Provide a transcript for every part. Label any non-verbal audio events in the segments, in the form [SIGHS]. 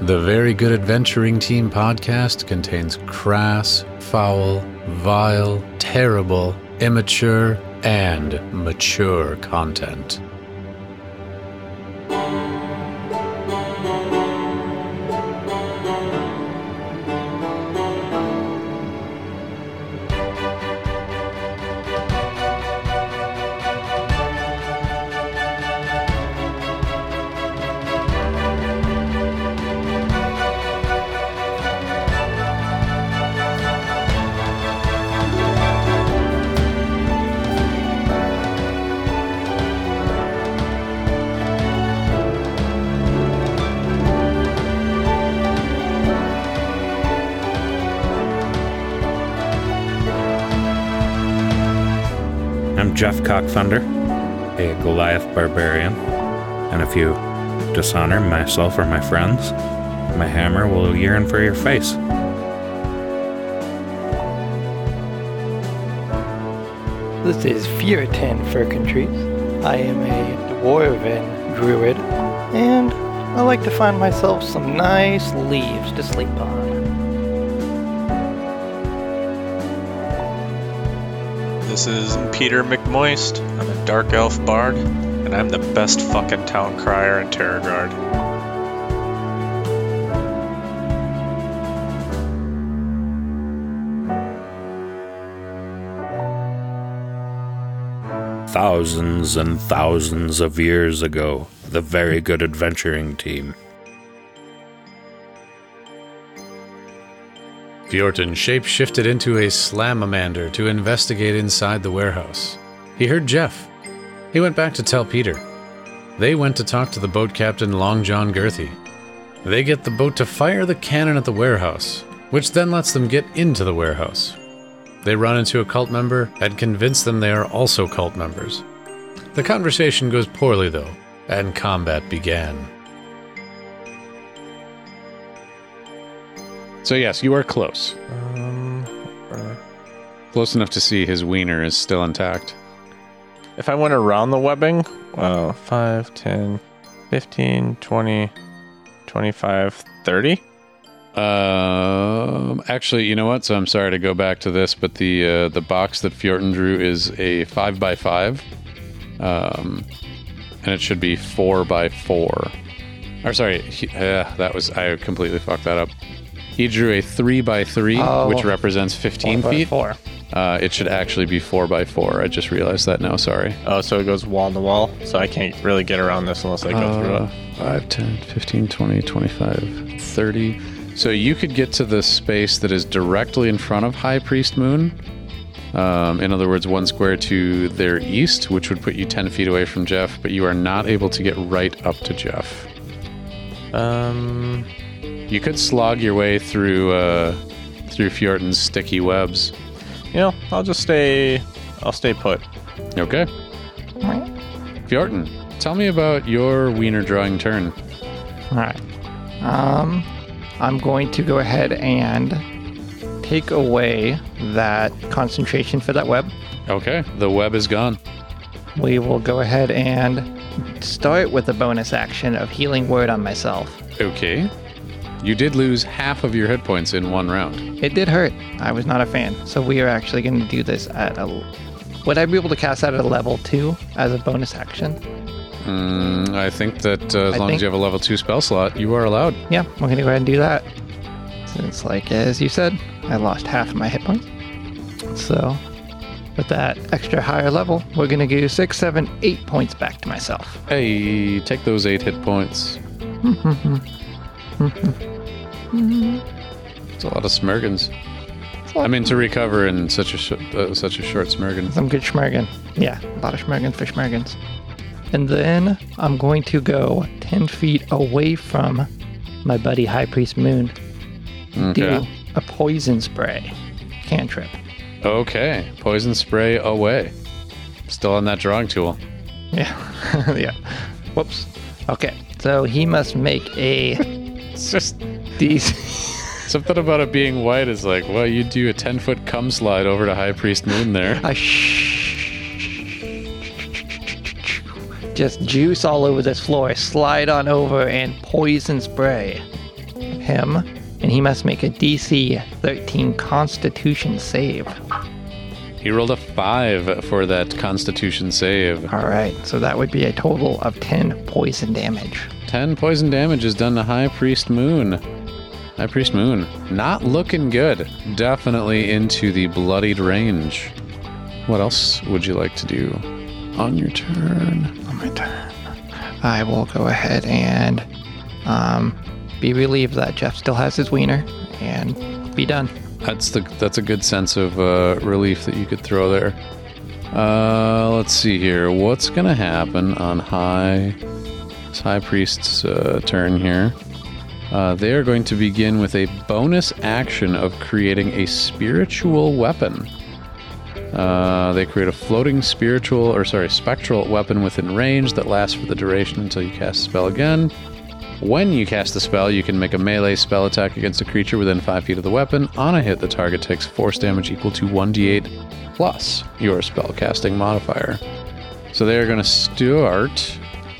The Very Good Adventuring Team podcast contains crass, foul, vile, terrible, immature, and mature content. I'm Jeff Cockfunder, a Goliath barbarian, and if you dishonor myself or my friends, my hammer will yearn for your face. This is Furitan Furcantrees. I am a dwarven druid, and I like to find myself some nice leaves to sleep on. This is Peter McMoist. I'm a Dark Elf Bard, and I'm the best fucking town crier in Terror Guard. Thousands and thousands of years ago, the very good adventuring team. Fjorton shapeshifted into a slamamander to investigate inside the warehouse. He heard Jeff. He went back to tell Peter. They went to talk to the boat captain Long John Girthy. They get the boat to fire the cannon at the warehouse, which then lets them get into the warehouse. They run into a cult member and convince them they are also cult members. The conversation goes poorly, though, and combat began. So yes, you are close. Um, Close enough to see his wiener is still intact. if I went around the webbing, uh, 5, 10, 15, 20, 25, 30. Um, actually, you know what? So I'm sorry to go back to this, but the uh, the box that Fjorton drew is a five by five, um, and it should be four by four. Or sorry, he, uh, that was I completely fucked that up. He drew a three by three, Oh. which represents 15 Four feet. Four. Uh, it should actually be four by four. I just realized that now. Sorry. Oh, so it goes wall to wall, so I can't really get around this unless I go through Uh, it. 5, 10, 15, 20, 25, 30. So you could get to the space that is directly in front of High Priest Moon. Um, in other words, one square to their east, which would put you 10 feet away from Jeff, but you are not able to get right up to Jeff. Um, You could slog your way through uh, through Fjorton's sticky webs. you know, I'll just stay. I'll stay put. Okay. Fjorton, tell me about your wiener drawing turn. All right. Um, I'm going to go ahead and take away that concentration for that web. Okay, the web is gone. We will go ahead and start with a bonus action of healing word on myself. Okay. You did lose half of your hit points in one round. It did hurt. I was not a fan. So we are actually going to do this at a. Would I be able to cast that at a level two as a bonus action? Mm, I think that uh, as I long as you have a level two spell slot, you are allowed. Yeah, we're going to go ahead and do that. Since, like as you said, I lost half of my hit points. So, with that extra higher level, we're going to do six, seven, eight points back to myself. Hey, take those eight hit points. [LAUGHS] Hmm, hmm, hmm. It's a lot of smurgans. I mean, to recover in such a sh- uh, such a short smurgan. Some good schmergen. Yeah, a lot of schmergens for schmergens. And then I'm going to go 10 feet away from my buddy High Priest Moon. Do a poison spray cantrip. Okay. Poison spray away. Still on that drawing tool. Yeah. [LAUGHS] yeah. Whoops. Okay. So he must make a [LAUGHS] It's just DC. [LAUGHS] something about it being white is like, well, you do a ten foot cum slide over to High Priest Moon there. a shh. Just juice all over this floor. Slide on over and poison spray. him, and he must make a DC 13 Constitution save. He rolled a five for that Constitution save. All right, so that would be a total of 10 poison damage. 10 poison damage is done to High Priest Moon. High Priest Moon, not looking good. Definitely into the bloodied range. What else would you like to do on your turn? On my turn, I will go ahead and um, be relieved that Jeff still has his wiener and be done. That's the that's a good sense of uh, relief that you could throw there. Uh, let's see here. What's gonna happen on High High Priest's uh, turn here? Uh, they are going to begin with a bonus action of creating a spiritual weapon. Uh, they create a floating spiritual, or sorry, spectral weapon within range that lasts for the duration until you cast a spell again. When you cast the spell, you can make a melee spell attack against a creature within 5 feet of the weapon. On a hit, the target takes force damage equal to 1d8 plus your spellcasting modifier. So they are going to start.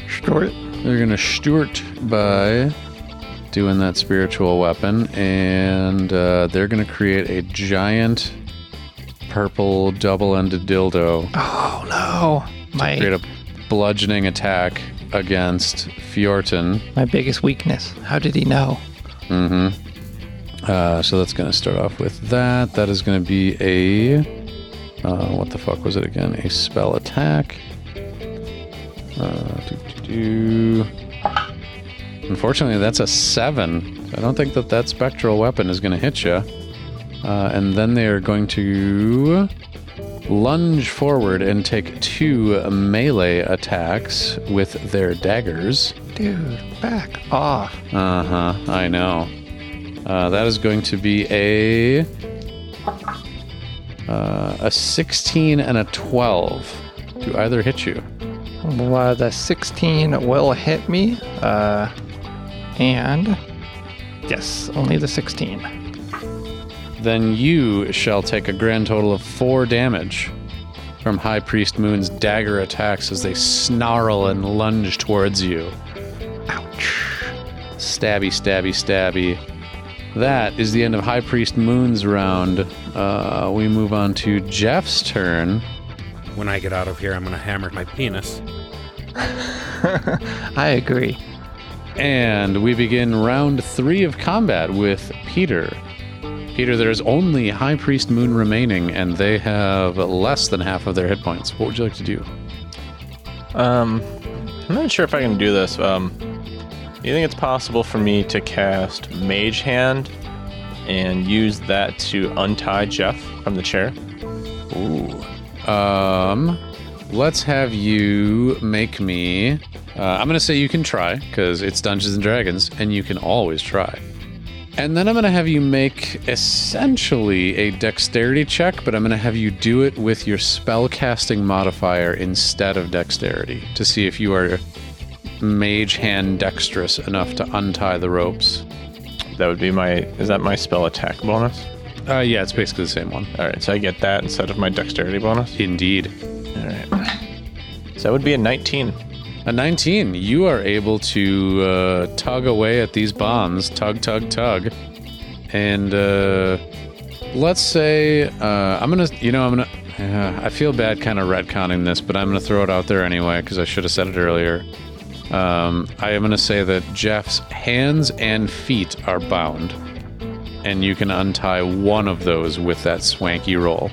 Stuart. They're going to start by doing that spiritual weapon, and uh, they're going to create a giant purple double-ended dildo. Oh no, my Create a bludgeoning attack against Fjorton. my biggest weakness. How did he know? Mm-hmm. Uh, so that's going to start off with that. That is going to be a uh, what the fuck was it again? A spell attack. Uh. Unfortunately, that's a seven. I don't think that that spectral weapon is going to hit you. Uh, and then they are going to lunge forward and take two melee attacks with their daggers. Dude, back off. Uh huh. I know. Uh, that is going to be a uh, a 16 and a 12. Do either hit you? Well, uh, the 16 will hit me. Uh, and yes, only the 16. Then you shall take a grand total of four damage from High Priest Moon's dagger attacks as they snarl and lunge towards you. Ouch. Stabby, stabby, stabby. That is the end of High Priest Moon's round. Uh, we move on to Jeff's turn. When I get out of here, I'm going to hammer my penis. [LAUGHS] I agree. And we begin round three of combat with Peter. Peter, there is only High Priest Moon remaining, and they have less than half of their hit points. What would you like to do? Um, I'm not sure if I can do this. Um, do you think it's possible for me to cast Mage Hand and use that to untie Jeff from the chair? Ooh. Um, let's have you make me. Uh, I'm going to say you can try because it's Dungeons and Dragons, and you can always try. And then I'm going to have you make essentially a dexterity check, but I'm going to have you do it with your spellcasting modifier instead of dexterity to see if you are mage hand dexterous enough to untie the ropes. That would be my. Is that my spell attack bonus? Uh, yeah, it's basically the same one. All right, so I get that instead of my dexterity bonus. Indeed. All right. So that would be a 19. A 19, you are able to uh, tug away at these bombs, tug, tug, tug, and uh, let's say uh, I'm gonna, you know, I'm gonna. Uh, I feel bad kind of retconning this, but I'm gonna throw it out there anyway because I should have said it earlier. Um, I am gonna say that Jeff's hands and feet are bound, and you can untie one of those with that swanky roll.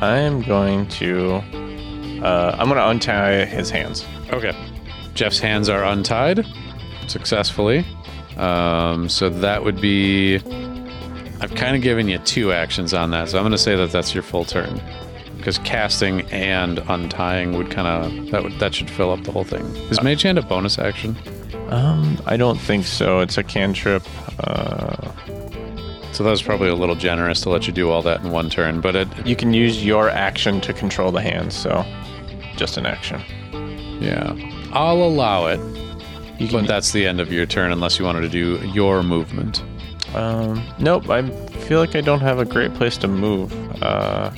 I'm going to. Uh, I'm going to untie his hands. Okay. Jeff's hands are untied successfully. Um, so that would be. I've kind of given you two actions on that, so I'm going to say that that's your full turn. Because casting and untying would kind of that would that should fill up the whole thing. Is Mage Hand a bonus action? Um, I don't think so. It's a cantrip. Uh, So that was probably a little generous to let you do all that in one turn, but it you can use your action to control the hands, so just an action. Yeah, I'll allow it. You But can. that's the end of your turn unless you wanted to do your movement. Um, nope. I feel like I don't have a great place to move. Uh,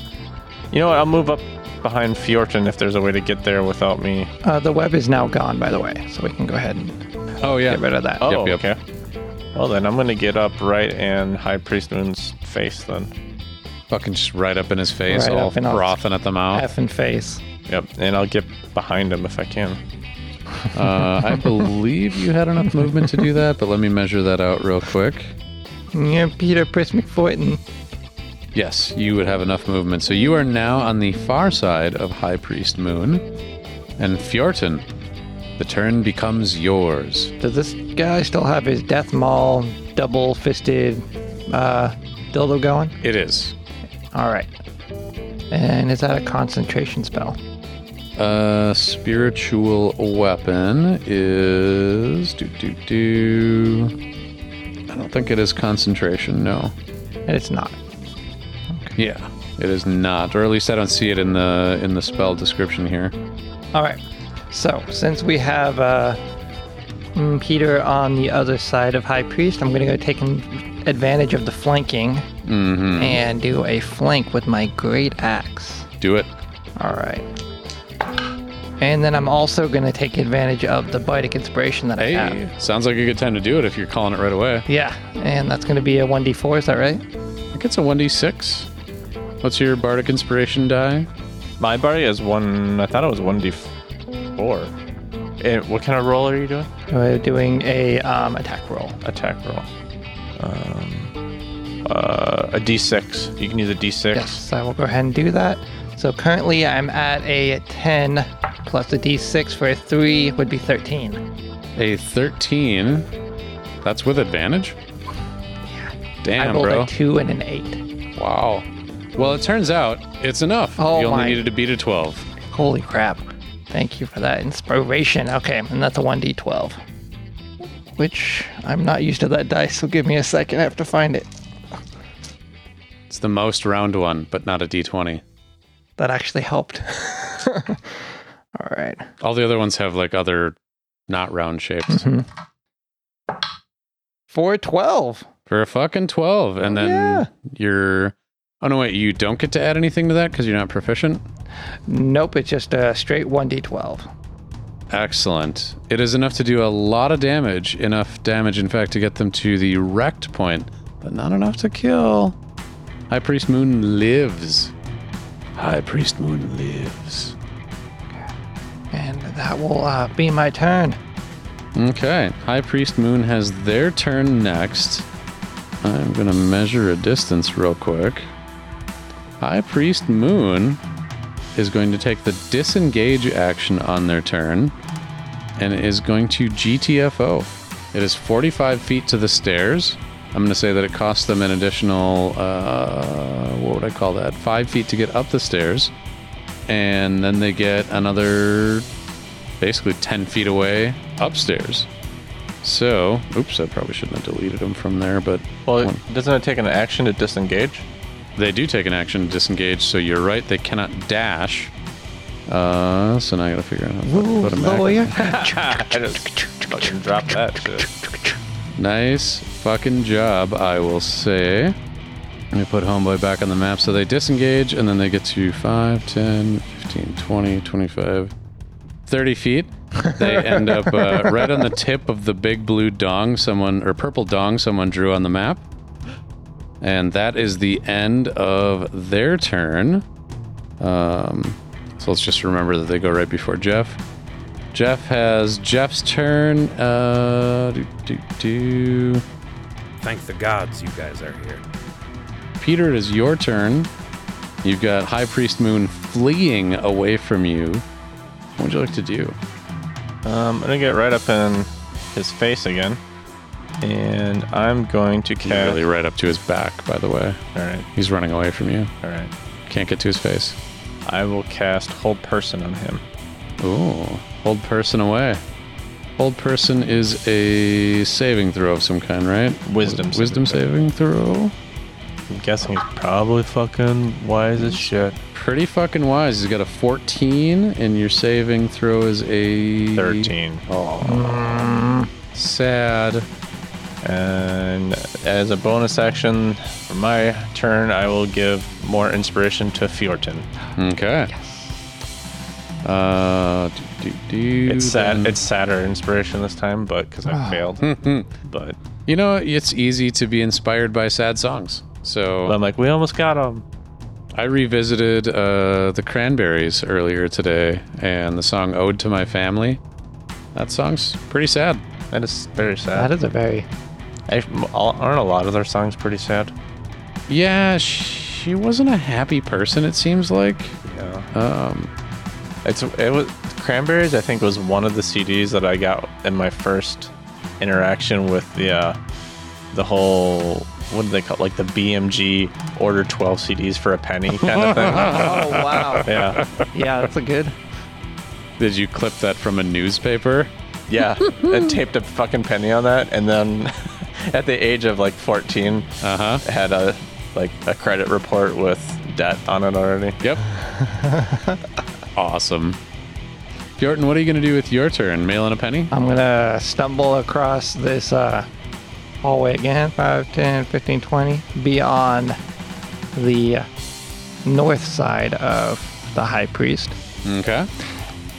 you know what? I'll move up behind Fjorton if there's a way to get there without me. Uh, the web is now gone, by the way, so we can go ahead and Oh yeah. get rid of that. Oh, yep. okay. Well, then I'm gonna get up right in High Priest Moon's face. Then. Fucking just right up in his face, Right all up in all- frothing at the mouth. F and face. Yep. And I'll get behind him if I can. Uh, I believe you had enough movement to do that, but let me measure that out real quick. Yeah, Peter Pris McFoyton. Yes, you would have enough movement. So you are now on the far side of High Priest Moon. And Fjorton, the turn becomes yours. Does this guy still have his death maul, double fisted uh, dildo going? It is. All right. And is that a concentration spell? Uh, spiritual weapon is. Do, do, do. I don't think it is concentration, no. And it's not. Yeah, it is not. Or at least I don't see it in the in the spell description here. All right. So since we have uh, mm, Peter on the other side of High Priest, I'm going to go take advantage of the flanking Mm-hmm. and do a flank with my great axe. Do it. All right. And then I'm also going to take advantage of the Bardic Inspiration that I have. Sounds like a good time to do it if you're calling it right away. Yeah, and that's going to be a 1d4, is that right? I think it's a 1d6. What's your bardic inspiration die? My body is one. I thought it was one d four. And what kind of roll are you doing? We're doing a um, attack roll. Attack roll. Um, uh, a d6. You can use a d6. Yes, I will go ahead and do that. So currently I'm at a 10 plus a d6 for a 3 would be 13. A 13. That's with advantage? I Damn, I rolled bro. a 2 and an 8. Wow. Well, it turns out it's enough. Oh you only my- needed to beat a 12. Holy crap. Thank you for that inspiration. Okay, and that's a 1d12. Which I'm not used to that dice, so give me a second. I have to find it. It's the most round one, but not a d20. That actually helped. [LAUGHS] All right. All the other ones have like other not round shapes. Mm-hmm. 412. For a fucking 12. And then yeah. you're. Oh, no, wait. You don't get to add anything to that because you're not proficient? Nope, it's just a straight 1d12. Excellent. It is enough to do a lot of damage. Enough damage, in fact, to get them to the wrecked point, but not enough to kill. High Priest Moon lives. High Priest Moon lives. And that will uh, be my turn. Okay. High Priest Moon has their turn next. I'm going to measure a distance real quick. High Priest Moon is going to take the disengage action on their turn and is going to GTFO. It is 45 feet to the stairs. I'm going to say that it costs them an additional, uh, what would I call that? Five feet to get up the stairs. And then they get another basically 10 feet away upstairs. So, oops, I probably shouldn't have deleted them from there, but Well, doesn't it take an action to disengage? they do take an action to disengage, so you're right, they cannot dash. Uh, so now I gotta figure out how to Ooh, put them back. lawyer. [LAUGHS] I just fucking dropped that shit. Nice fucking job, I will say. Let me put Homeboy back on the map. So they disengage and then they get to 5, 10, 15, 20, 25, 30 feet. They [LAUGHS] end up uh, right on the tip of the big blue dong someone, or purple dong someone drew on the map. And that is the end of their turn. Um, so let's just remember that they go right before Jeff. Jeff has Jeff's turn. Uh, do, do, do. Thank the gods you guys are here. Peter, it is your turn. You've got High Priest Moon fleeing away from you. What would you like to do? Um, I'm gonna get right up in his face again, and I'm going to cast. really right up to his back, by the way. All right, He's running away from you. all right. Can't get to his face. I will cast Hold Person on him. Ooh, hold person away. Hold person is a saving throw of some kind, right? Wisdom Wisdom saving saving throw. I'm guessing he's probably fucking wise as shit. Pretty fucking wise. He's got a 14, and your saving throw is a 13. Oh, sad. And as a bonus action for my turn, I will give more inspiration to Fjorton. Okay. Uh, do, do, do, It's sad. then- It's sadder inspiration this time, but because I failed. [LAUGHS] but you know, it's easy to be inspired by sad songs. So I'm like, we almost got him. I revisited uh, the Cranberries earlier today, and the song "Ode to My Family." That song's pretty sad. That is very sad. That is a very. I, aren't a lot of their songs pretty sad? Yeah, she wasn't a happy person. It seems like. Yeah. Um, It's it was Cranberries. I think was one of the CDs that I got in my first interaction with the uh, the whole what do they call it? like the BMG order twelve CDs for a penny kind of thing. [LAUGHS] Oh wow! yeah, yeah, that's a good. did you clip that from a newspaper? yeah. [LAUGHS] and taped a fucking penny on that, and then [LAUGHS] at the age of like fourteen, Uh huh. Had a like a credit report with debt on it already. Yep. awesome. Bjorton, what are you going to do with your turn? Mail in a penny? I'm gonna stumble across this uh, hallway again 5, 10, 15, 20. Be on the north side of the high priest. Okay.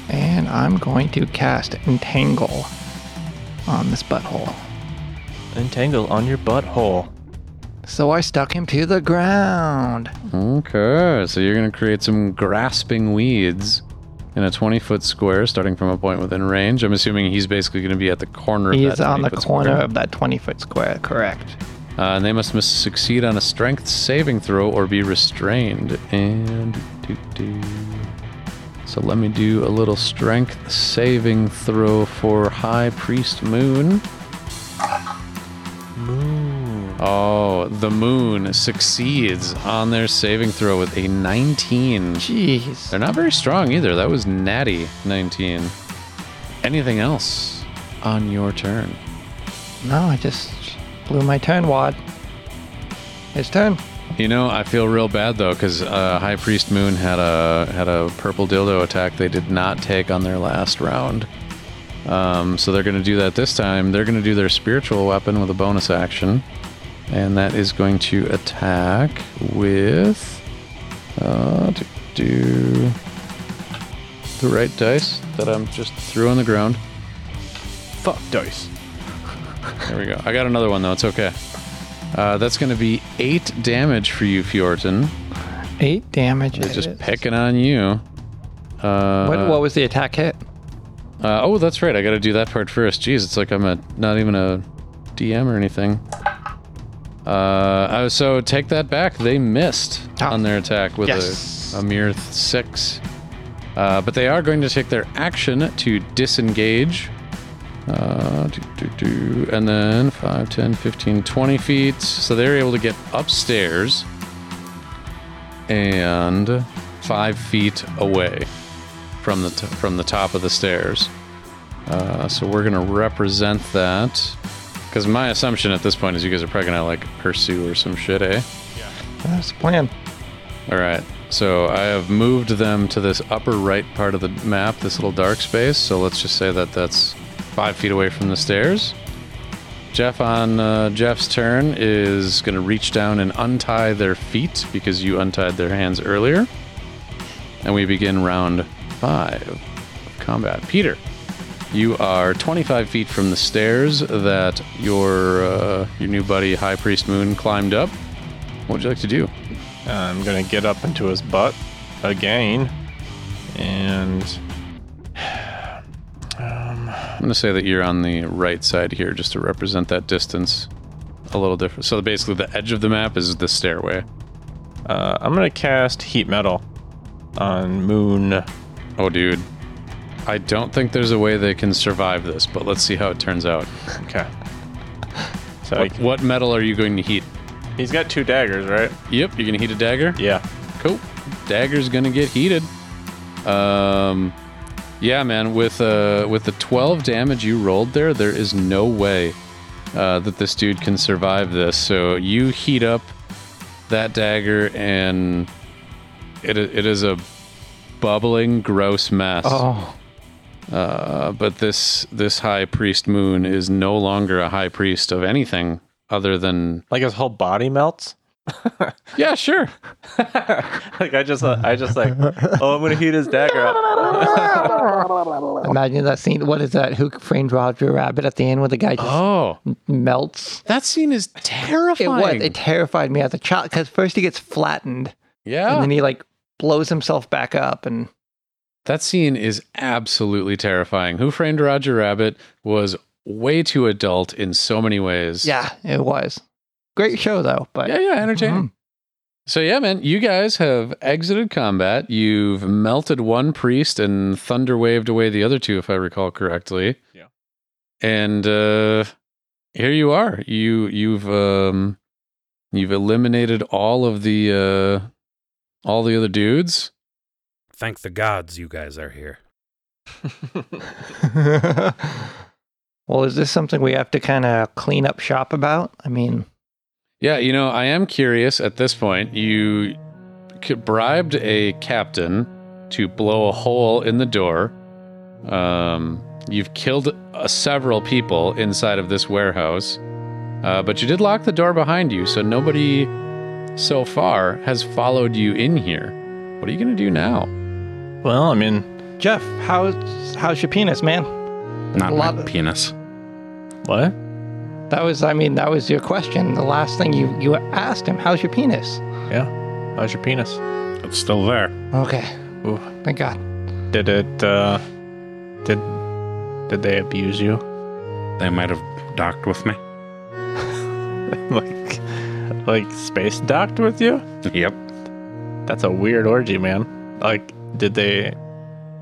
And I'm going to cast Entangle on this butthole. Entangle on your butthole. So I stuck him to the ground. Okay. So you're going to create some grasping weeds in a 20 foot square starting from a point within range. I'm assuming he's basically going to be at the corner of He that is on the corner square. of that 20 foot square, correct. Uh, and they must, must succeed on a strength saving throw or be restrained. And do, do. so let me do a little strength saving throw for High Priest Moon. Oh, the moon succeeds on their saving throw with a 19. Jeez. They're not very strong either. That was natty 19. Anything else on your turn? No, I just blew my turn wad. His turn. You know, I feel real bad though because uh, High Priest Moon had a had a purple dildo attack they did not take on their last round. Um, so they're going to do that this time. They're going to do their spiritual weapon with a bonus action, and that is going to attack with uh, to do the right dice that I'm just threw on the ground. Fuck dice. [LAUGHS] There we go. I got another one though. It's okay. Uh, that's going to be eight damage for you, Fjorton. Eight damage. They're just is. picking on you. Uh, What, what was the attack hit? uh, oh, that's right. I got to do that part first. Jeez, it's like I'm a not even a DM or anything. Uh, uh, so take that back. They missed Ah. on their attack with Yes. a, a mere six. Uh, but they are going to take their action to disengage. Uh, do, do, do, and then 5, 10, 15, 20 feet. So they're able to get upstairs and 5 feet away from the, t- from the top of the stairs. Uh, so we're going to represent that. Because my assumption at this point is you guys are probably going to like pursue or some shit, eh? Yeah. That's the plan. All right. So I have moved them to this upper right part of the map, this little dark space. So let's just say that that's five feet away from the stairs. Jeff on uh, Jeff's turn is going to reach down and untie their feet because you untied their hands earlier. And we begin round five of combat. Peter, you are 25 feet from the stairs that your uh, your new buddy High Priest Moon climbed up. What would you like to do? I'm gonna get up into his butt again, and [SIGHS] I'm going to say that you're on the right side here just to represent that distance a little different. So basically, the edge of the map is the stairway. uh, I'm gonna cast heat metal on Moon. Oh, dude. I don't think there's a way they can survive this, but let's see how it turns out. Okay. So What, what metal are you going to heat? He's got two daggers, right? Yep, you're going to heat a dagger? Yeah. Cool. Dagger's gonna get heated. Um, yeah, man. With uh, with the 12 damage you rolled there, there is no way uh, that this dude can survive this. So you heat up that dagger, and it it is a bubbling, gross mess. Oh, Uh, but this this high priest moon is no longer a high priest of anything other than Like his whole body melts. [LAUGHS] yeah, sure. [LAUGHS] like I just, uh, I just like, oh, I'm gonna heat his dagger up. [LAUGHS] Imagine that scene. What is that? Who framed Roger Rabbit at the end where the guy just Oh, melts? that scene is terrifying. It was. It terrified me as a child because first he gets flattened yeah. and then he like blows himself back up and That scene is absolutely terrifying. Who Framed Roger Rabbit was way too adult in so many ways. yeah, it was great show though. But Yeah, yeah, entertaining. Mhm. So yeah, man, you guys have exited combat. You've melted one priest and thunder waved away the other two, if I recall correctly. Yeah. And uh here you are. You you've um you've eliminated all of the uh all the other dudes. Thank the gods you guys are here. [LAUGHS] well, is this something we have to kind of clean up shop about? I mean, Yeah, you know, I am curious at this point. You bribed a captain to blow a hole in the door. Um, you've killed uh, several people inside of this warehouse, uh, but you did lock the door behind you, so nobody so far has followed you in here. What are you going to do now? Well, I mean, Jeff, how's how's your penis, man? Not A lot of- penis. what? That was, I mean, that was your question. The last thing you you asked him, "How's your penis?" Yeah. How's your penis? It's still there. Okay, Ooh. thank God. Did it, uh, did, did they abuse you? They might have docked with me. [LAUGHS] like, like space docked with you? Yep. That's a weird orgy, man. Like, did they,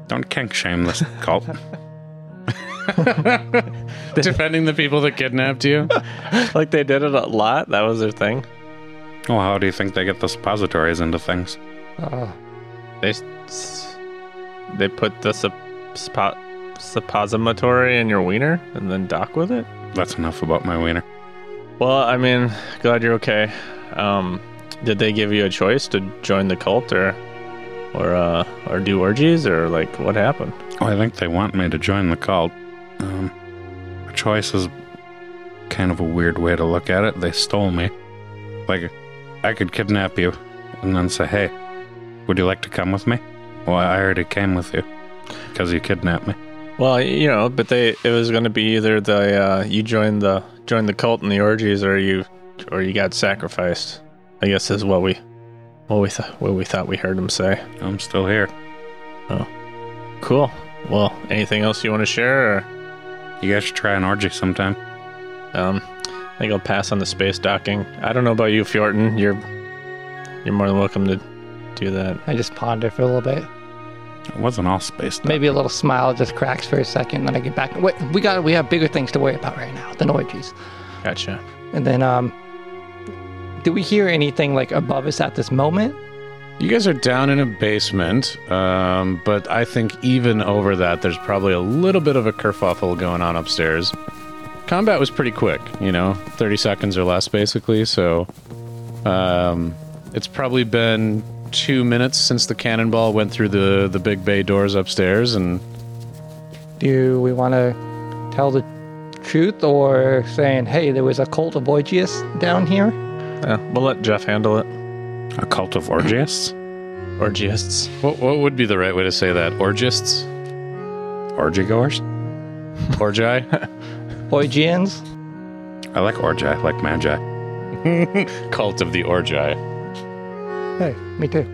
Don't kink shame this cult. [LAUGHS] [LAUGHS] Defending the people that kidnapped you? like they did it a lot? That was their thing? well, how do you think they get the suppositories into things? Uh, They, they put the sup, suppo, suppository in your wiener and then dock with it? That's enough about my wiener. Well, I mean, glad you're okay. Um, did they give you a choice to join the cult or, or, uh, or do orgies or like what happened? Oh, I think they want me to join the cult. Um, a choice is kind of a weird way to look at it. They stole me. Like, I could kidnap you and then say, hey, would you like to come with me? Well, I already came with you because you kidnapped me. Well, you know, but they it was going to be either the uh, you joined the joined the cult and the orgies or you or you got sacrificed. I guess is what we what we thought what we thought we heard him say. I'm still here. Oh, cool. Well, anything else you want to share? Or, You guys should try an orgy sometime. um, I think I'll pass on the space docking. I don't know about you, Fjorton. You're you're more than welcome to do that. I just ponder for a little bit. It wasn't all space. stuff. Maybe a little smile just cracks for a second, then I get back. Wait, we got we have bigger things to worry about right now than orgies. Gotcha. And then, um, do we hear anything like above us at this moment? You guys are down in a basement, um, but I think even over that, there's probably a little bit of a kerfuffle going on upstairs. Combat was pretty quick, you know, 30 seconds or less, basically. So um, it's probably been two minutes since the cannonball went through the, the big bay doors upstairs, and Do we want to tell the truth or saying, hey, there was a cult of Orgius down here? Yeah, we'll let Jeff handle it. A cult of orgiasts? Orgiasts. what, what would be the right way to say that? Orgists? Orgy goers? Orgi? [LAUGHS] Orgians? I like orgy, I like magi. [LAUGHS] Cult of the Orgi. Hey, me too.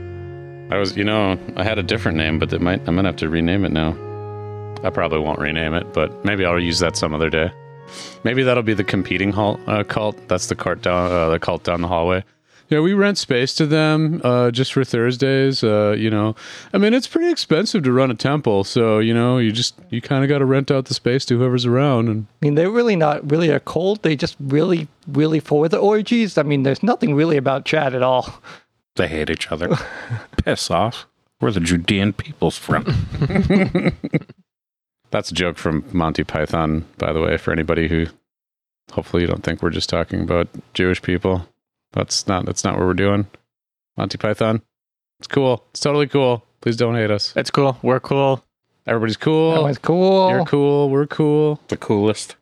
I was, you know, I had a different name, but it might, I'm gonna have to rename it now. I probably won't rename it, but maybe I'll use that some other day. Maybe that'll be the competing hall, uh, cult. That's the cart down, uh, the cult down the hallway. Yeah, we rent space to them uh, just for Thursdays. Uh, you know, I mean, it's pretty expensive to run a temple, so you know, you just you kind of got to rent out the space to whoever's around. And I mean, they're really not really a cult. They just really, really for the orgies. I mean, there's nothing really about Chad at all. They hate each other. [LAUGHS] Piss off. We're the Judean People's Front. [LAUGHS] [LAUGHS] that's a joke from Monty Python, by the way, for anybody who hopefully you don't think we're just talking about Jewish people. That's not that's not what we're doing. Monty Python. It's cool. It's totally cool. Please don't hate us. It's cool. We're cool. Everybody's cool. That was cool. You're cool. We're cool. the coolest.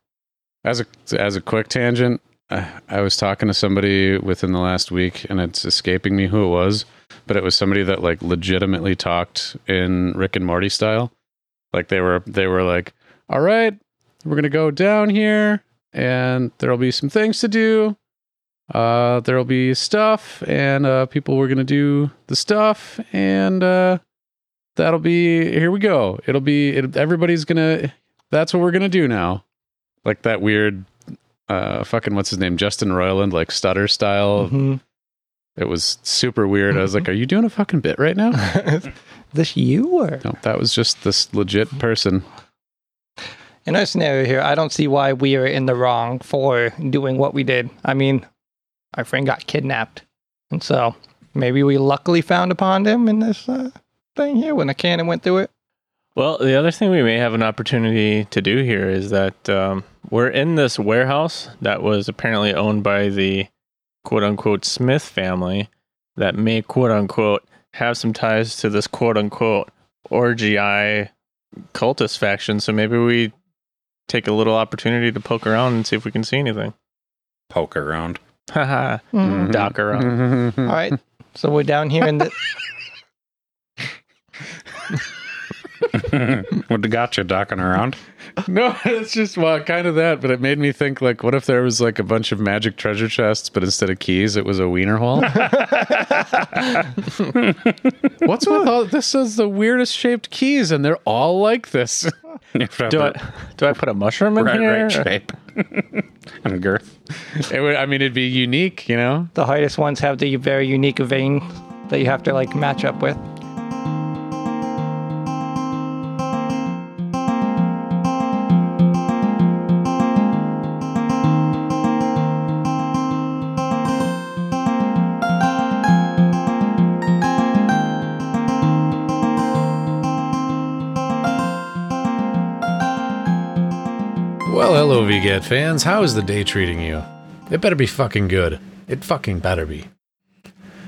As a as a quick tangent, I, I was talking to somebody within the last week, and it's escaping me who it was, but it was somebody that like legitimately talked in Rick and Morty style. Like they were they were like, "All right, we're going to go down here and there'll be some things to do. Uh there'll be stuff and uh people were going to do the stuff and uh that'll be here we go. It'll be it, everybody's going to that's what we're going to do now." Like that weird uh fucking what's his name? Justin Roiland like stutter style. Mhm. It was super weird. I was like, [LAUGHS] "Are you doing a fucking bit right now?" [LAUGHS] this you or no, that was just this legit person. in our scenario here? I don't see why we are in the wrong for doing what we did. I mean, our friend got kidnapped, and so maybe we luckily found upon him in this uh, thing here when the cannon went through it. Well, the other thing we may have an opportunity to do here is that um, we're in this warehouse that was apparently owned by the quote unquote Smith family that may quote unquote have some ties to this quote unquote orgi cultist faction. So maybe we take a little opportunity to poke around and see if we can see anything. Poke around. Haha. Mhm. Dock around. All right, so we're down here in the. [LAUGHS] [LAUGHS] what got you docking around? [LAUGHS] No, it's just well, kind of that, but it made me think like, what if there was like a bunch of magic treasure chests, but instead of keys, it was a wiener hole? [LAUGHS] What's with all this? Is the weirdest shaped keys, and they're all like this. [LAUGHS] You have to have Do I do I put a mushroom in right, here? right shape and girth. It would, I mean, it'd be unique, you know. The hardest ones have the very unique vein that you have to like match up with. Hello, VGAT fans. How is the day treating you? It better be fucking good. It fucking better be.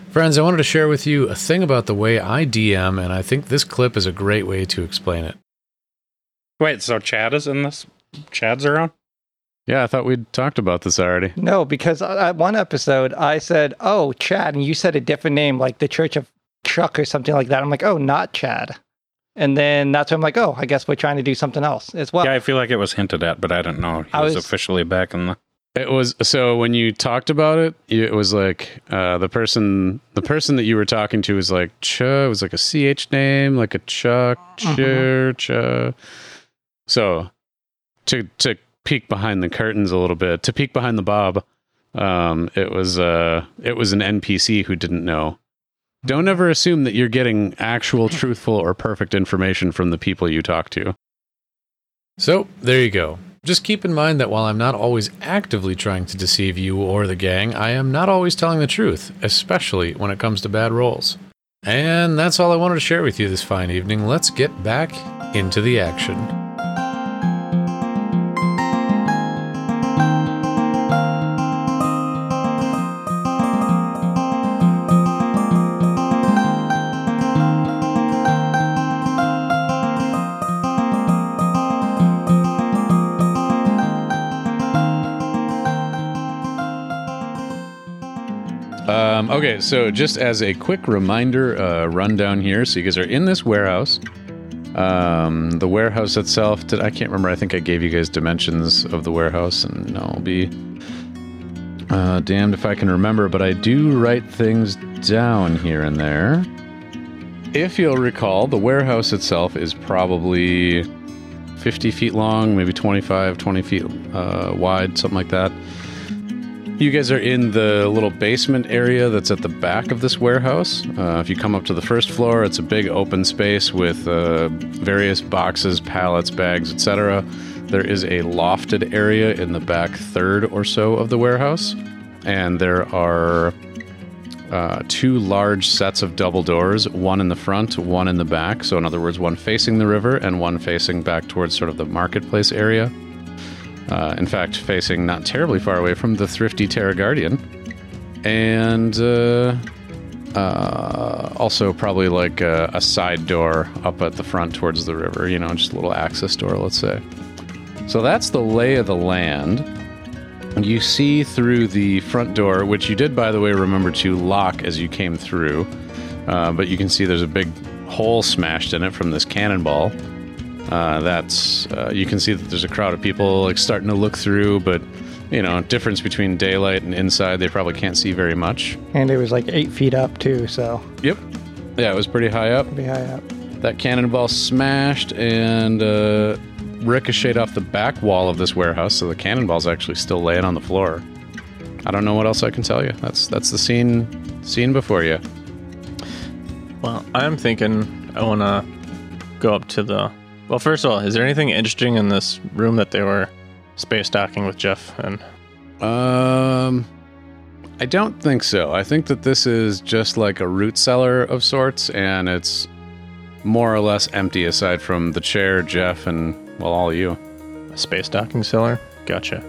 Friends, I wanted to share with you a thing about the way I DM, and I think this clip is a great way to explain it. Wait, so Chad is in this? Chad's around? Yeah, I thought we'd talked about this already. No, because uh, at one episode I said, "Oh, Chad," and you said a different name, like the Church of Chuck or something like that. I'm like, "Oh, not Chad." And then that's when I'm like, "Oh, I guess we're trying to do something else as well." yeah, I feel like it was hinted at, but I didn't know he I was, was- officially back in the. It was so when you talked about it, it was like uh, the person the person that you were talking to was like Ch. It was like a ch name, like a Chuck Ch. Ch. So to to peek behind the curtains a little bit, to peek behind the bob, um, it was uh, it was an NPC who didn't know. Don't ever assume that you're getting actual, truthful, or perfect information from the people you talk to. So, there you go. Just keep in mind that while I'm not always actively trying to deceive you or the gang, I am not always telling the truth, especially when it comes to bad rolls. And that's all I wanted to share with you this fine evening. Let's get back into the action. Okay, so just as a quick reminder, uh, rundown here. So you guys are in this warehouse. Um, the warehouse itself, did I can't remember. I think I gave you guys dimensions of the warehouse, and I'll be uh, damned if I can remember. But I do write things down here and there. If you'll recall, the warehouse itself is probably 50 feet long, maybe 25, 20 feet uh, wide, something like that. You guys are in the little basement area that's at the back of this warehouse. Uh, if you come up to the first floor, it's a big open space with uh, various boxes, pallets, bags, etc. There is a lofted area in the back third or so of the warehouse, and there are uh, two large sets of double doors, one in the front, one in the back. So, in other words, one facing the river and one facing back towards sort of the marketplace area. Uh, in fact, facing not terribly far away from the thrifty Terra Guardian. And uh, uh, also, probably like a, a side door up at the front towards the river, you know, just a little access door, let's say. So that's the lay of the land. You see through the front door, which you did, by the way, remember to lock as you came through. Uh, but you can see there's a big hole smashed in it from this cannonball. Uh, that's uh, you can see that there's a crowd of people like starting to look through, but you know, difference between daylight and inside, they probably can't see very much. And it was like eight feet up too, so Yep. Yeah, it was pretty high up. pretty high up. That cannonball smashed and uh, ricocheted off the back wall of this warehouse, so the cannonball's actually still laying on the floor. I don't know what else I can tell you. That's that's the scene scene before you. Well, I'm thinking I want to go up to the. Well, first of all, is there anything interesting in this room that they were space docking with Jeff? And Um, I don't think so. I think that this is just like a root cellar of sorts, and it's more or less empty aside from the chair, Jeff, and well, all you. a space docking cellar? Gotcha.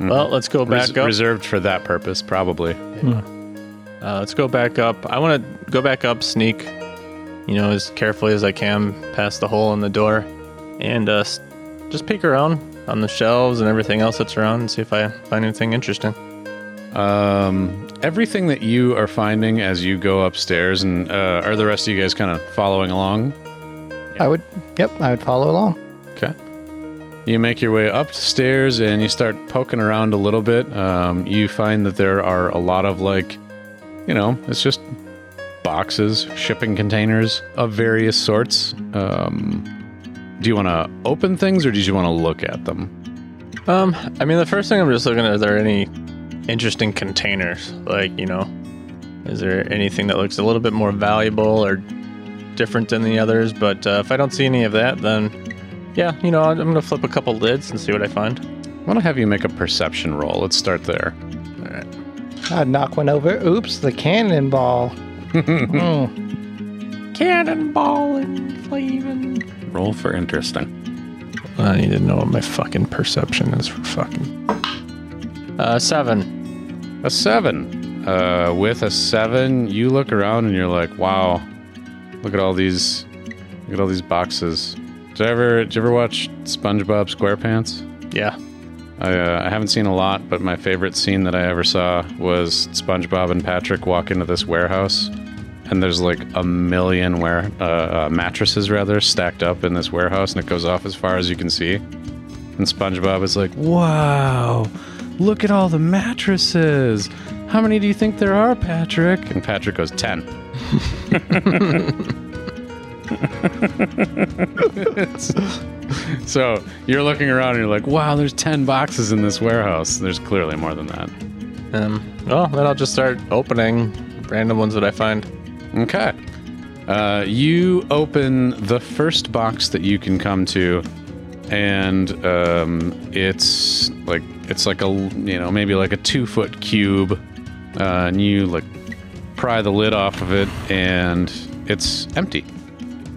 Well, let's go back Res- up. reserved for that purpose, probably. Uh, let's go back up. I want to go back up, sneak, you know, as carefully as I can past the hole in the door, and uh, just peek around on the shelves and everything else that's around and see if I find anything interesting. Um, everything that you are finding as you go upstairs, and uh, are the rest of you guys kind of following along? I would, yep, I would follow along. Okay. You make your way upstairs and you start poking around a little bit. Um, you find that there are a lot of like, you know, it's just boxes, shipping containers of various sorts. Um, do you want to open things or do you want to look at them? Um, I mean, the first thing I'm just looking at, are there any interesting containers? Like, you know, is there anything that looks a little bit more valuable or different than the others? But uh, if I don't see any of that, then yeah, you know, I'm gonna flip a couple lids and see what I find. I want to have you make a perception roll. Let's start there. All right. I'd knock one over. Oops, the cannonball. Hmm. [LAUGHS] Cannonball and flaming. Roll for interesting. I need to know what my fucking perception is for fucking. Uh, seven. A seven. Uh, with a seven, you look around and you're like, "Wow, look at all these, look at all these boxes." Did you ever, did you ever watch SpongeBob SquarePants? Yeah. I, uh, I haven't seen a lot, but my favorite scene that I ever saw was SpongeBob and Patrick walk into this warehouse, and there's like a million ware uh, uh, mattresses rather stacked up in this warehouse, and it goes off as far as you can see. And SpongeBob is like, "Wow, look at all the mattresses! How many do you think there are, Patrick?" And Patrick goes, 10. [LAUGHS] [LAUGHS] [LAUGHS] [LAUGHS] So you're looking around and you're like, wow, there's 10 boxes in this warehouse. There's clearly more than that. Um. Well, then I'll just start opening random ones that I find. Okay. Uh, you open the first box that you can come to, and um, it's like it's like a you know maybe like a two foot cube, uh, and you like pry the lid off of it, and it's empty.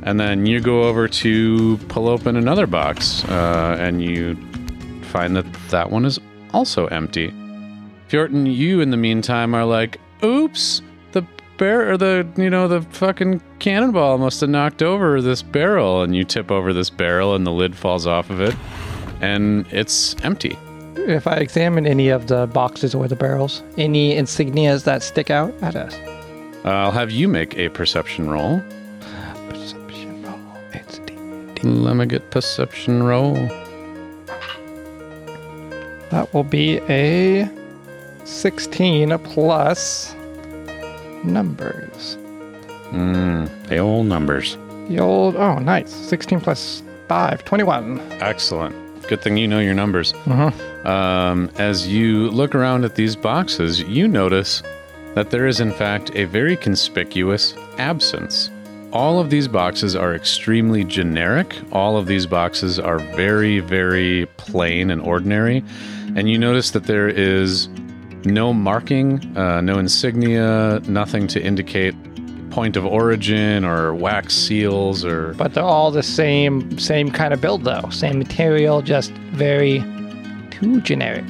And then you go over to pull open another box, uh, and you find that that one is also empty. Fjorton, you in the meantime are like, oops, the bear or the you know the fucking cannonball must have knocked over this barrel, and you tip over this barrel, and the lid falls off of it, and it's empty. If I examine any of the boxes or the barrels, any insignias that stick out at us. Uh, I'll have you make a perception roll. Let me get perception roll. That will be a 16 plus numbers. Mm, the old numbers. The old, oh, nice. 16 plus 5, 21. Excellent. Good thing you know your numbers. Mhm. Um, as you look around at these boxes, you notice that there is, in fact, a very conspicuous absence. All of these boxes are extremely generic. All of these boxes are very, very plain and ordinary. And you notice that there is no marking, uh, no insignia, nothing to indicate point of origin or wax seals or But they're all the same, same kind of build though. Same material, just very too generic.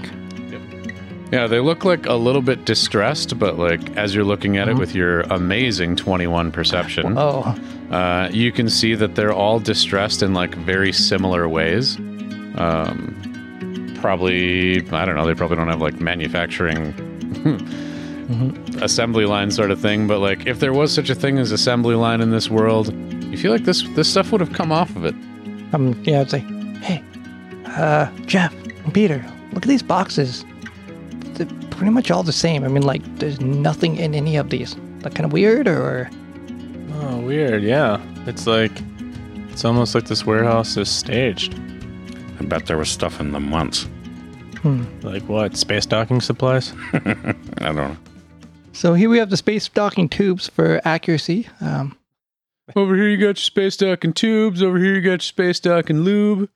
Yeah, they look like a little bit distressed, but like as you're looking at it with your amazing 21 perception, Oh, uh, you can see that they're all distressed in like very similar ways. Um, probably, I don't know, they probably don't have like manufacturing assembly line sort of thing, but like if there was such a thing as assembly line in this world, you feel like this this stuff would have come off of it. Um, yeah, I'd say, hey, uh, Jeff, and Peter, look at these boxes. They're pretty much all the same. I mean, like, there's nothing in any of these. That kind of weird, or Oh, weird. Yeah. It's like, it's almost like this warehouse is staged. I bet there was stuff in them once. Like what? Space docking supplies? [LAUGHS] I don't know. so here we have the space docking tubes for accuracy. Um, Over here, you got your space docking tubes. Over here, you got your space docking lube.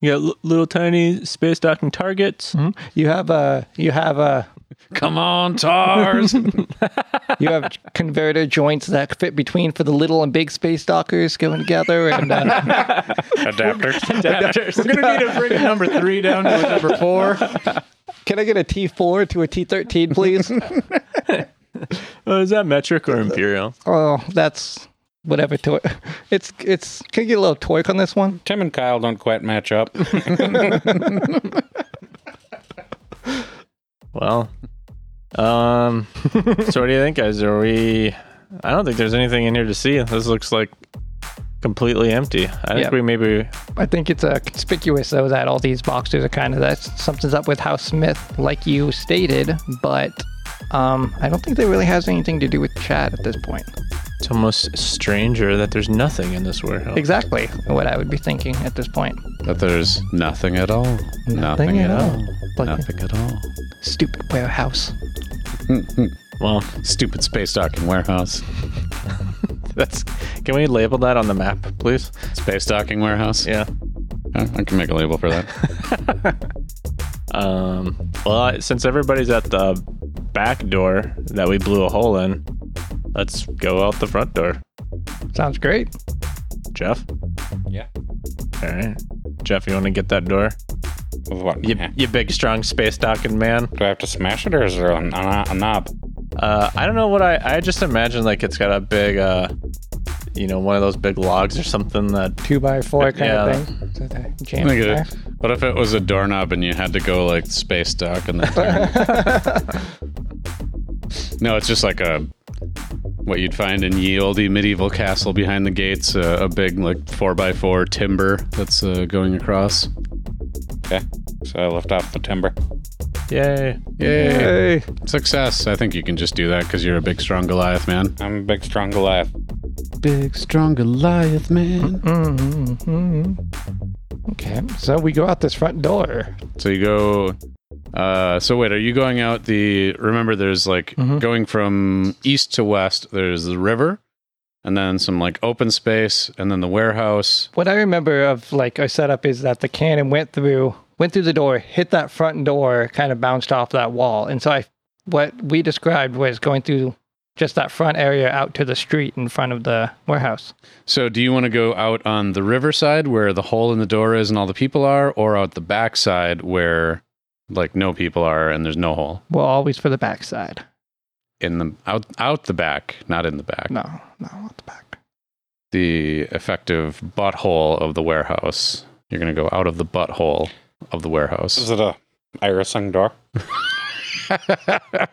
You got l- little tiny space docking targets. you have a you have a [LAUGHS] Come on, TARS. [LAUGHS] you have converter joints that fit between for the little and big space dockers going together, and uh, [LAUGHS] Adapters. Adapters. We're gonna need to bring number three down to a number four. can I get a T four to a T thirteen, please? Oh, is that metric or imperial? oh, that's whatever toy. [LAUGHS] It's it's. Can I get a little torque on this one? Tim and Kyle don't quite match up. [LAUGHS] Well, um, [LAUGHS] so what do you think, guys? Are we? I don't think there's anything in here to see. This looks like completely empty. I think Yeah. we maybe. I think it's uh, conspicuous though that all these boxes are kind of that something's up with House Smith, like you stated, but um, I don't think that really has anything to do with Chad at this point. It's almost stranger that there's nothing in this warehouse. Exactly what I would be thinking at this point. That there's nothing at all. Nothing at all. Like a Nothing at all. stupid warehouse. [LAUGHS] Well, Stupid space docking warehouse. [LAUGHS] that's. Can we label that on the map, please? Space docking warehouse. Yeah. Yeah, I can make a label for that. [LAUGHS] Um. Well, since everybody's at the back door that we blew a hole in, let's go out the front door. Sounds great. Jeff. Yeah. All right. Jeff, you want to get that door? With what? You, you big, strong space docking man. Do I have to smash it or is there a, a, a knob? Uh, I don't know what I. I just imagine like it's got a big, uh, you know, one of those big logs or something that. Two by four kind Yeah. of thing. So jam Look it at it. What if it was a doorknob and you had to go like space dock and then [LAUGHS] [LAUGHS] [LAUGHS] turn? No, it's just like a what you'd find in ye olde medieval castle behind the gates, uh, a big like four by four timber that's uh, going across. Okay. So I lift off the timber. Yay! Yay! Hey. Success! I think you can just do that because you're a big, strong Goliath man. I'm a big, strong Goliath. Big, strong Goliath man. Mm-hmm. Okay, so we go out this front door. So you go. Uh, so wait, are you going out the? Remember, there's like Mhm. going from east to west. There's the river, and then some like open space, and then the warehouse. What I remember of like our setup is that the cannon went through went through the door, hit that front door, kind of bounced off that wall. And so I what we described was going through just that front area out to the street in front of the warehouse. So do you want to go out on the riverside where the hole in the door is and all the people are, or out the backside where like no people are and there's no hole Well, always for the backside. in the out out the back, not in the back. No, no, out the back. The effective butthole of the warehouse. You're gonna go out of the butthole of the warehouse. Is it a irising door? [LAUGHS]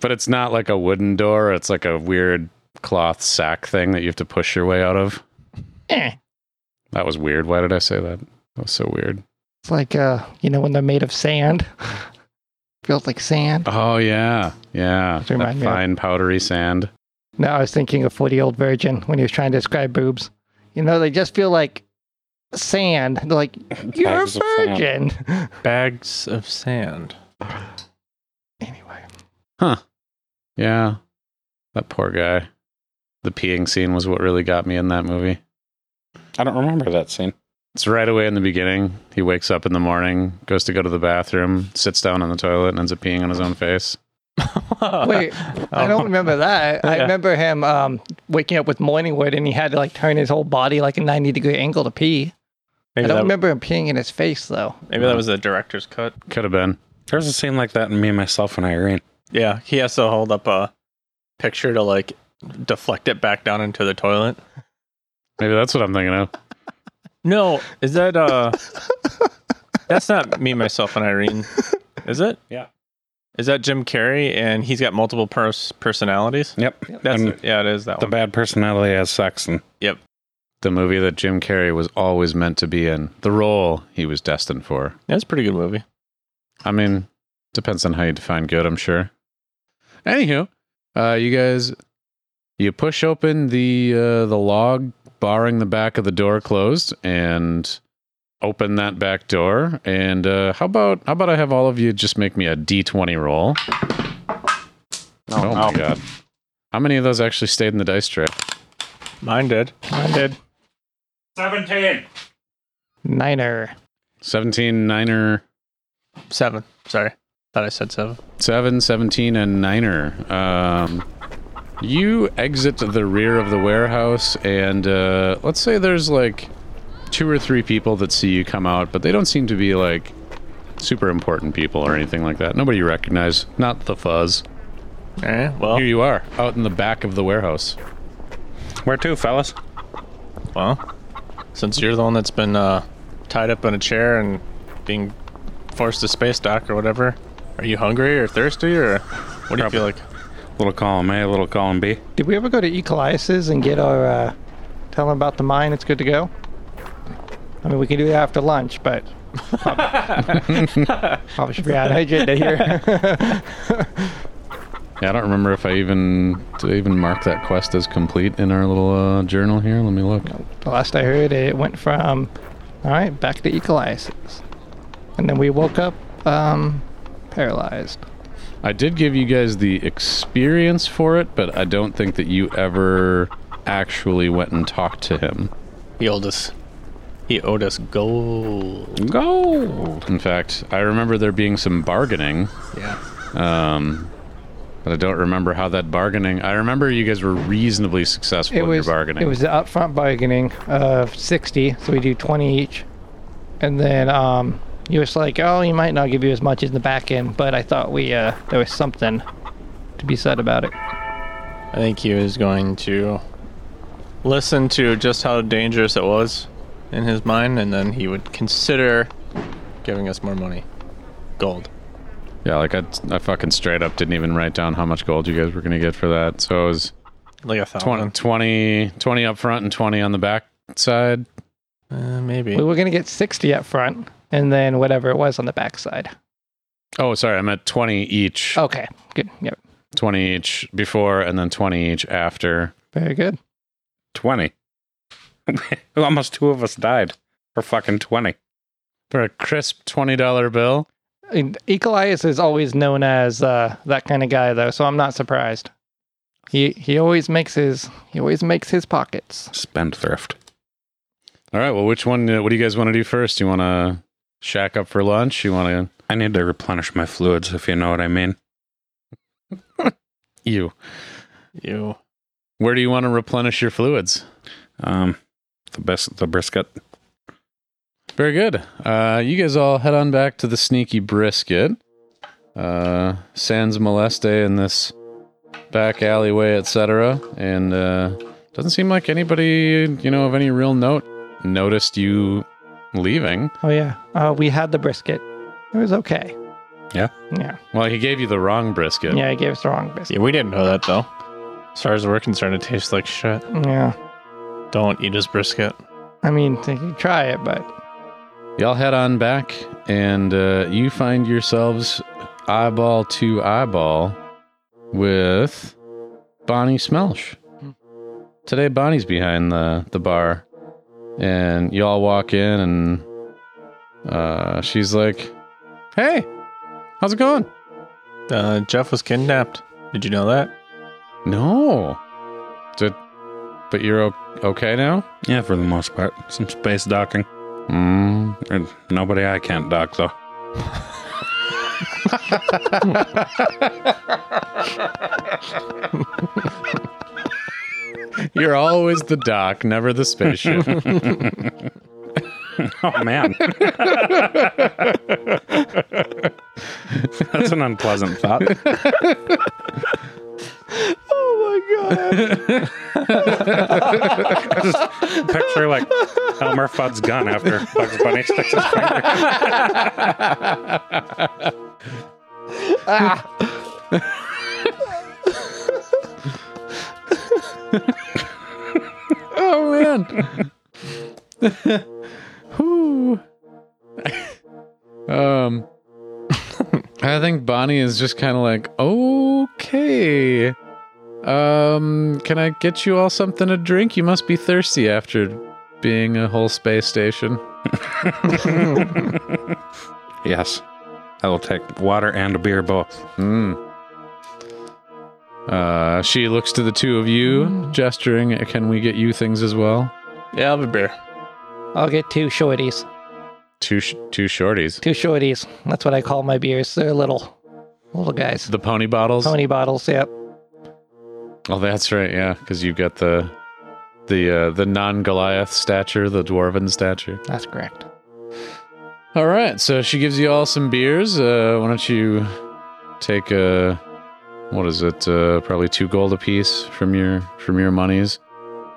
But it's not like a wooden door. It's like a weird cloth sack thing that you have to push your way out of. Eh. That was weird. Why did I say that? That was so weird. It's like uh, you know, when they're made of sand. [LAUGHS] Feels like sand. Oh yeah, yeah. That remind me of- fine powdery sand. No, I was thinking of Forty Old Virgin when he was trying to describe boobs. You know, they just feel like sand. They're like, you're a Bags of virgin. [LAUGHS] Bags of sand. anyway, Huh. Yeah, that poor guy. The peeing scene was what really got me in that movie. I don't remember that scene. It's right away in the beginning. He wakes up in the morning, goes to go to the bathroom, sits down on the toilet, and ends up peeing on his own face. [LAUGHS] wait, I don't remember that. I Yeah. remember him um, waking up with morning wood and he had to like turn his whole body like a 90 degree angle to pee. Maybe I don't that, remember him peeing in his face though. maybe that was the director's cut. Could have been. There's a scene like that in Me, and Myself, and Irene. Yeah, he has to hold up a picture to like deflect it back down into the toilet. Maybe that's what I'm thinking of. No, is that uh? that's not me, myself, and Irene, is it? Yeah. Is that Jim Carrey and he's got multiple pers- personalities? Yep. That's And yeah, it is that one. the one. bad personality has sex and Yep. the movie that Jim Carrey was always meant to be in, the role he was destined for. That's a pretty good movie. I mean, depends on how you define good, I'm sure. Anywho, uh, you guys, you push open the uh, the log barring the back of the door closed, and open that back door. And uh, how about how about I have all of you just make me a d20 roll? Oh, my god! How many of those actually stayed in the dice tray? Mine did. Mine did. 17. Niner. 17, niner, Seven. Sorry. Thought I said seven. 7, 17, and niner. Um, you exit the rear of the warehouse, and uh, let's say there's like two or three people that see you come out, but they don't seem to be like super important people or anything like that. Nobody you recognize, not the fuzz. Right. Well, Here you are, out in the back of the warehouse. Where to, fellas? well, since you're the one that's been uh, tied up in a chair and being forced to space dock or whatever, are you hungry or thirsty or what do you feel like? Little column A, little column B. Did we ever go to Ecolias's and get our, uh, tell them about the mine? It's good to go? I mean, we can do it after lunch, but probably, probably should be hydrated here. [LAUGHS] Yeah, I don't remember if I even did I even mark that quest as complete in our little uh, journal here. Let me look. the last I heard, it went from, all right, back to Ecolias's. And then we woke up um, paralyzed. I did give you guys the experience for it, but I don't think that you ever actually went and talked to him. He owed us. He owed us gold. Gold. In fact, I remember there being some bargaining, Yeah. um, but I don't remember how that bargaining. I remember you guys were reasonably successful It in was your bargaining. it was the upfront bargaining of 60, so we do 20 each. And then um, he was like, "Oh, he might not give you as much as the back end," but I thought we uh, there was something to be said about it. I think he was going to listen to just how dangerous it was in his mind, and then he would consider giving us more money. Gold. yeah, like I, I fucking straight up didn't even write down how much gold you guys were going to get for that. So it was Like a 20, thousand. 20, 20 up front and 20 on the back side. Uh, maybe. We were gonna get 60 up front, and then whatever it was on the back side. Oh, sorry, I meant 20 each. Okay, good. Yep, 20 each before and then 20 each after. very good. 20. [LAUGHS] Almost two of us died for fucking 20. For a crisp $20 bill. Ecolias is always known as uh, that kind of guy, though, so I'm not surprised. He he always makes his he always makes his pockets. Spendthrift. All right, well, which one, uh, what do you guys want to do first? You want to shack up for lunch? You want to, I need to replenish my fluids, if you know what I mean. [LAUGHS] you, you. where do you want to replenish your fluids? Um, the best, the brisket. Very good. Uh, you guys all head on back to the sneaky brisket. Uh, sans moleste in this back alleyway, etc. And uh, doesn't seem like anybody, you know, of any real note noticed you leaving. Oh yeah, uh, we had the brisket. It was okay. Yeah? Yeah, Well, he gave you the wrong brisket. yeah. He gave us the wrong brisket. Yeah, we didn't know that though. As far as we're concerned, it tastes like shit. Yeah, Don't eat his brisket. I mean, you can try it, but Y'all head on back, and uh, you find yourselves eyeball to eyeball with Bonnie Smelsh. Today, Bonnie's behind the, the bar, and y'all walk in, and uh, she's like, Hey, how's it going? Uh, Jeff was kidnapped. Did you know that? No. Did, but you're o- okay now? Yeah, for the most part. Some space docking. Mm. And nobody I can't dock, though. [LAUGHS] [LAUGHS] You're always the doc, never the spaceship. [LAUGHS] Oh, man. That's an unpleasant thought. oh my god, [LAUGHS] Just picture like Elmer Fudd's gun after Bugs Bunny sticks his finger. [LAUGHS] [LAUGHS] oh, man. [LAUGHS] Whew. [LAUGHS] um, I think Bonnie is just kind of like, okay. Um, can I get you all something to drink? You must be thirsty after being a whole space station. Yes. I will take water and a beer both. Hmm. Uh, she looks to the two of you, gesturing. Can we get you things as well? Yeah, I'll have a beer. I'll get two shorties. Two, sh- two shorties. Two shorties. That's what I call my beers. They're little, little guys. The pony bottles. Pony bottles. Yep. Oh, that's right. Yeah, because you've got the the uh, the non Goliath stature, the dwarven stature. That's correct. All right, so she gives you all some beers. Uh, why don't you take uh, what is it? Uh, probably two gold apiece from your from your monies.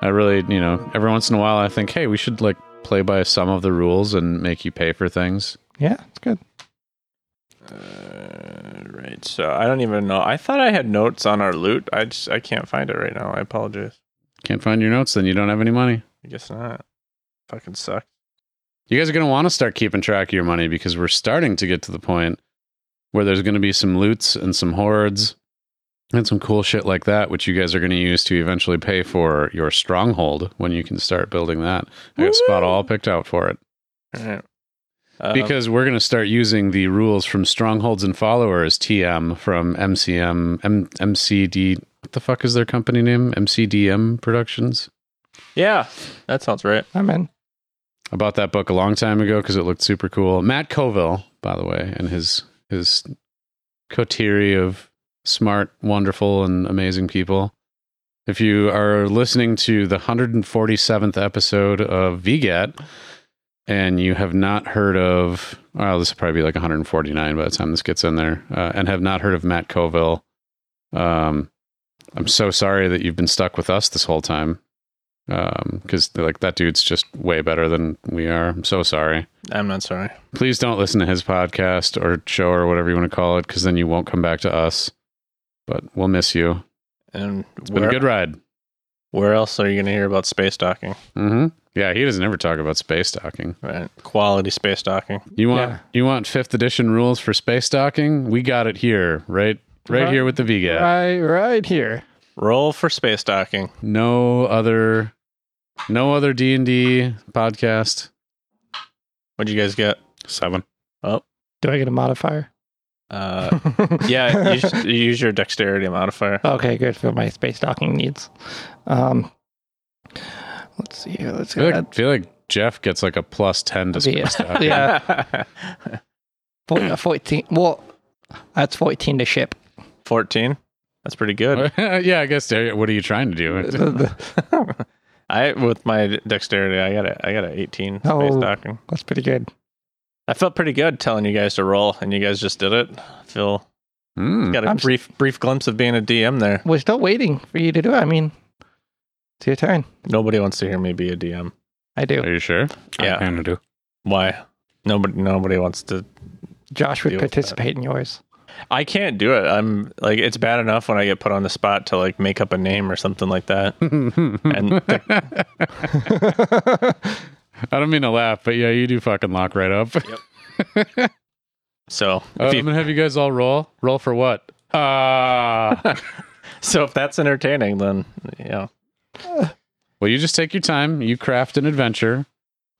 I really, you know, every once in a while, I think, hey, we should like play by some of the rules and make you pay for things. Yeah, it's good. Uh, right. So I don't even know. I thought I had notes on our loot. I just I can't find it right now. I apologize. Can't find your notes, then you don't have any money. I guess not. Fucking suck. You guys are going to want to start keeping track of your money because we're starting to get to the point where there's going to be some loots and some hordes and some cool shit like that, which you guys are going to use to eventually pay for your stronghold when you can start building that. I got a spot all picked out for it All right. Um, because we're going to start using the rules from Strongholds and Followers TM from MCM, M- MCD. What the fuck is their company name? MCDM Productions. yeah, that sounds right. I'm in. I bought that book a long time ago because it looked super cool. Matt Colville, by the way, and his his coterie of smart, wonderful, and amazing people. If you are listening to the 147th episode of VGAT and you have not heard of, well, this will probably be like 149 by the time this gets in there, uh, and have not heard of Matt Colville, um, I'm so sorry that you've been stuck with us this whole time because like that dude's just way better than we are. I'm so sorry. I'm not sorry. Please don't listen to his podcast or show or whatever you want to call it, because then you won't come back to us. But we'll miss you. And It's been a good ride. where else are you going to hear about space docking? hmm Yeah, he doesn't ever talk about space docking. Right. Quality space docking. You want Yeah. you want fifth edition rules for space docking? We got it here, right? Right, Right. here with the VGAT. Right, right here. Roll for space docking. No other, no other D and D podcast. What'd you guys get? Seven. Oh, Do I get a modifier? Uh, [LAUGHS] yeah, use, use your dexterity modifier. Okay, good for my space docking needs. Um, let's see here. Let's I feel go. like, feel like Jeff gets like a plus ten to Yeah. space docking. Yeah. [LAUGHS] Four- uh, 14. Well, that's 14 to ship. 14. That's pretty good. [LAUGHS] yeah, I guess. What are you trying to do? The- the- I with my dexterity, I got a I got a 18 space Oh. docking. that's pretty good. I felt pretty good telling you guys to roll, and you guys just did it. I feel Hmm. got a I'm s- brief brief glimpse of being a DM there. We're still waiting for you to do it. I mean, it's your turn. Nobody wants to hear me be a DM. I do. Are you sure? Yeah. I kind of do. Why? Nobody nobody wants to. Josh would Deal with that. participate in yours. I can't do it. I'm like it's bad enough when I get put on the spot to like make up a name or something like that. [LAUGHS] And the, [LAUGHS] I don't mean to laugh, but yeah, you do fucking lock right up. Yep. [LAUGHS] so Uh, if I'm gonna have you guys all roll. Roll for what? Ah. [LAUGHS] so if that's entertaining, then yeah. well, you just take your time. You craft an adventure.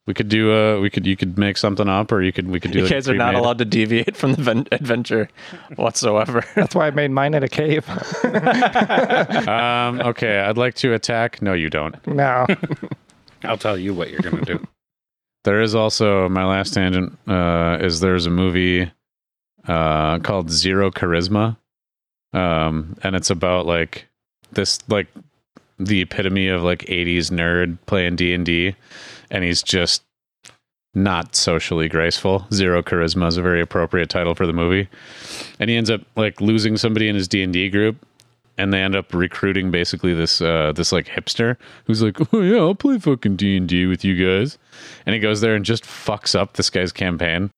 We could do a. We could. You could make something up, or you could. We could do. You like a guys are not allowed to deviate from the ven- adventure whatsoever. [LAUGHS] That's why I made mine at a cave. Um. Okay. I'd like to attack. No, you don't. no. I'll tell you what you're going to do. There is also my last tangent. Uh, is there's a movie, uh, called Zero Charisma, um, and it's about like this like the epitome of like 80s nerd playing D&D and he's just not socially graceful. Zero Charisma is a very appropriate title for the movie. And he ends up like losing somebody in his D&D group and they end up recruiting basically this uh this like hipster who's like, "Oh yeah, I'll play fucking D&D with you guys." And he goes there and just fucks up this guy's campaign.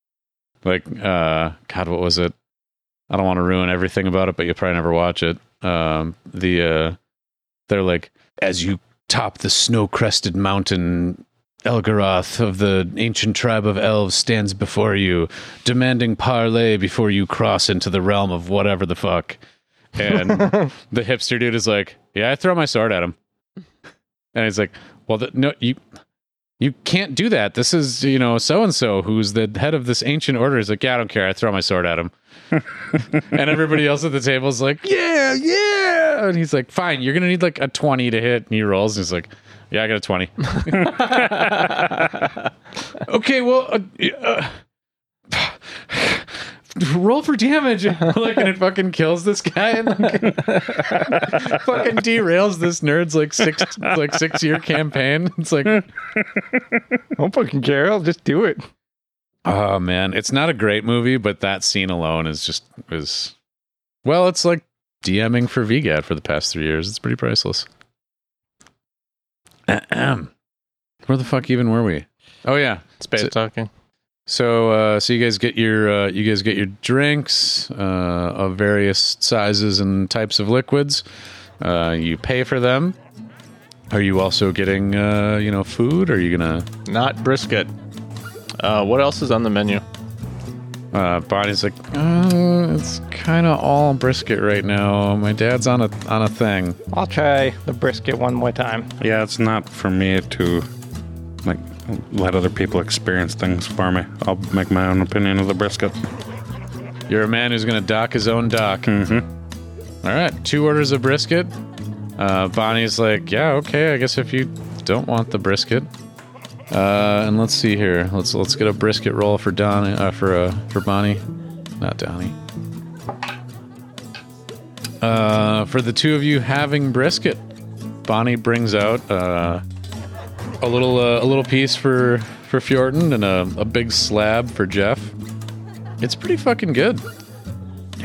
Like uh god, what was it? I don't want to ruin everything about it, but you'll probably never watch it. Um the uh they're like as you top the snow-crested mountain Elgaroth of the ancient tribe of elves stands before you, demanding parley before you cross into the realm of whatever the fuck. And [LAUGHS] the hipster dude is like, "Yeah, I throw my sword at him." And he's like, "Well, the, no, you you can't do that. This is, you know, so and so who's the head of this ancient order." He's like, "Yeah, I don't care. I throw my sword at him." [LAUGHS] and everybody else at the table is like, "Yeah, yeah." And he's like, "Fine, you're gonna need like a twenty to hit." And he rolls. And he's like, "Yeah, I got a 20. [LAUGHS] okay, well, uh, uh, roll for damage. like, and it fucking kills this guy and like, [LAUGHS] fucking derails this nerd's like six like six year campaign. It's like, I [LAUGHS] don't fucking care. I'll just do it. oh man, it's not a great movie, but that scene alone is just is well, it's like DMing for VGAT for the past three years. It's pretty priceless. Ahem. [CLEARS THROAT] Where the fuck even were we? Oh yeah, Space So- talking. So, uh, so you guys get your uh, you guys get your drinks uh, of various sizes and types of liquids. Uh, you pay for them. Are you also getting uh, you know food? Are you gonna? Not brisket. Uh, what else is on the menu? Uh, Bonnie's like, uh, it's kind of all brisket right now. My dad's on a on a thing. I'll try the brisket one more time. Yeah, it's not for me to like let other people experience things for me. I'll make my own opinion of the brisket. You're a man who's gonna dock his own dock. Mm-hmm. All right, two orders of brisket. Uh, Bonnie's like, yeah, okay. I guess if you don't want the brisket, uh, and let's see here. Let's let's get a brisket roll for Donnie, uh, for uh, for Bonnie, not Donnie. Uh, for the two of you having brisket, Bonnie brings out uh, a little uh, a little piece for for Fjorton and a, a big slab for Jeff. It's pretty fucking good.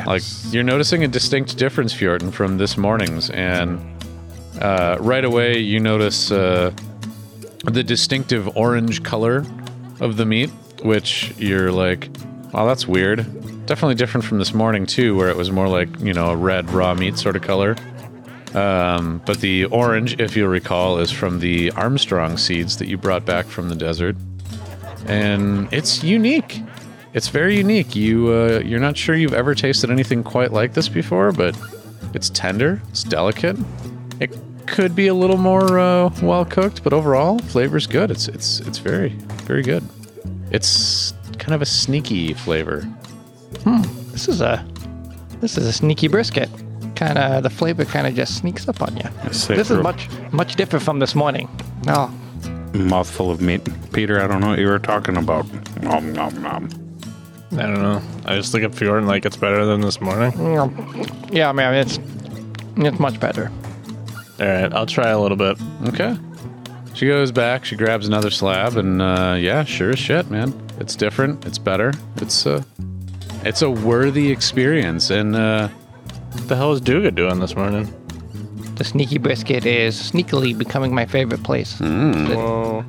Like you're noticing a distinct difference, Fjorton, from this morning's, and uh, right away you notice uh, the distinctive orange color of the meat, which you're like, "Wow, that's weird." Definitely different from this morning too, where it was more like you know a red raw meat sort of color. Um, but the orange, if you'll recall, is from the Armstrong seeds that you brought back from the desert, and it's unique. It's very unique. You uh, you're not sure you've ever tasted anything quite like this before, but it's tender, it's delicate. It could be a little more uh, well cooked, but overall, flavor's good. It's it's it's very very good. It's kind of a sneaky flavor. Hmm. This is a this is a sneaky brisket. Kind of the flavor kind of just sneaks up on you. Say This for is a much much different from this morning. No, mouthful of meat. Peter, I don't know what you were talking about. Nom, nom, nom. I don't know. I just look at Fjord and like it's better than this morning. yeah, I mean it's it's much better. All right, I'll try a little bit. Okay. She goes back. She grabs another slab, and uh, yeah, sure as shit, man. It's different. It's better. It's uh, it's a worthy experience, and uh, What the hell is Duga doing this morning? The sneaky brisket is sneakily becoming my favorite place. Whoa.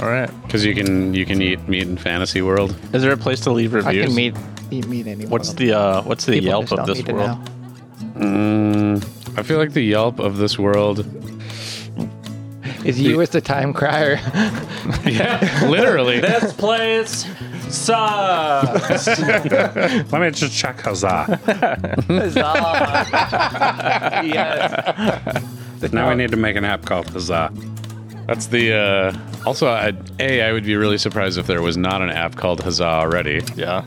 All right. because you can you can eat meat in fantasy world. Is there a place to leave reviews? I reviews? can meet eat meat anywhere. What's the uh, what's the People Yelp of this world? Mm, I feel like the Yelp of this world. Is you as the time crier? [LAUGHS] Yeah, literally. This place sucks. Let me just check huzzah. yes. now we need to make an app called Huzzah. That's the. Uh, also, I, a I would be really surprised if there was not an app called Huzzah already. yeah.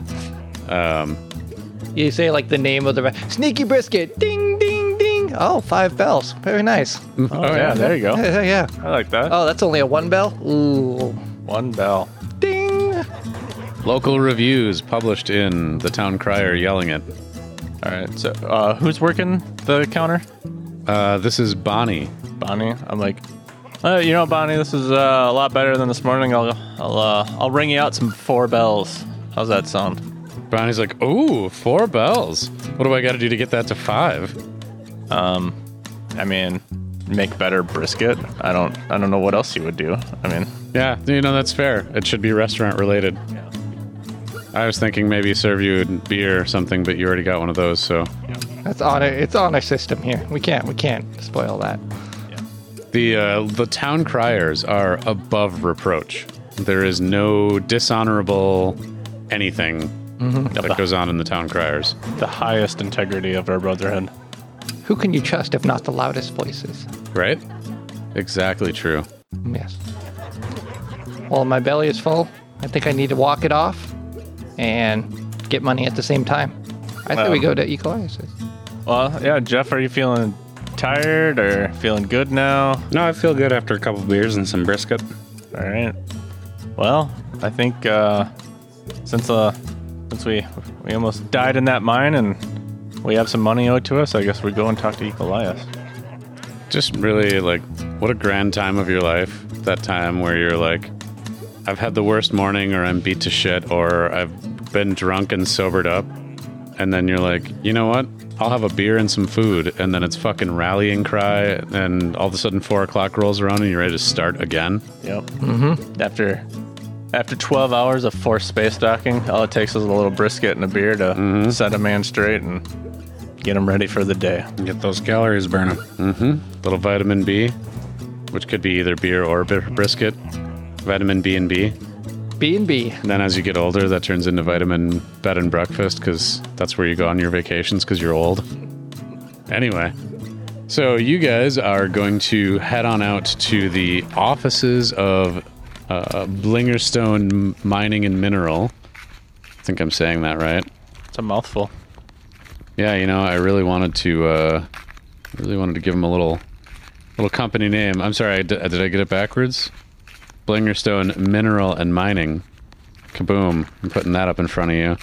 Um, You say like the name of the sneaky brisket. Ding ding ding. Oh, five bells. Very nice. Oh, yeah, there you go. Yeah, yeah. I like that. Oh, that's only a one bell. Ooh. One bell. Local reviews published in the town crier yelling it. All right. So, uh, who's working the counter? Uh, this is Bonnie. Bonnie. I'm like, uh, you know, Bonnie, this is uh, a lot better than this morning. I'll, I'll, uh, I'll ring you out some four bells. How's that sound? Bonnie's like, "Ooh, four bells. What do I got to do to get that to five? Um, I mean, make better brisket. I don't, I don't know what else you would do. I mean, Yeah, you know that's fair. It should be restaurant related. I was thinking maybe serve you a beer or something, but you already got one of those, so That's honor. It's honor system here. We can't. We can't spoil that. The uh, the town criers are above reproach. There is no dishonorable anything that goes on in the town criers. The highest integrity of our brotherhood. Who can you trust if not the loudest voices? Right? Exactly true. Yes. Well, my belly is full. I think I need to walk it off and get money at the same time. I think we go to Ecolias's. Well, yeah, Jeff, are you feeling tired or feeling good now? No, I feel good after a couple beers and some brisket. All right. Well, I think uh, since uh, since we we almost died in that mine and we have some money owed to us, I guess we go and talk to Ecolias. Just really like, what a grand time of your life. That time where you're like, I've had the worst morning, or I'm beat to shit, or I've been drunk and sobered up. And then you're like, you know what? I'll have a beer and some food. And then it's fucking rallying cry. And all of a sudden, four o'clock rolls around and you're ready to start again. Yep. Mm-hmm. After after 12 hours of forced space docking, all it takes is a little brisket and a beer to set a man straight and get him ready for the day. Get those calories burning. Mm-hmm. Little vitamin B, which could be either beer or br- brisket. Vitamin B and B. B and B. And then as you get older, that turns into vitamin bed and breakfast because that's where you go on your vacations because you're old. Anyway, so you guys are going to head on out to the offices of uh, Blingerstone Mining and Mineral. I think I'm saying that right. It's a mouthful. Yeah, you know, I really wanted to, uh, really wanted to give him a little, little company name. I'm sorry, did, did I get it backwards? Blingerstone Mineral and Mining. Kaboom! I'm putting that up in front of you.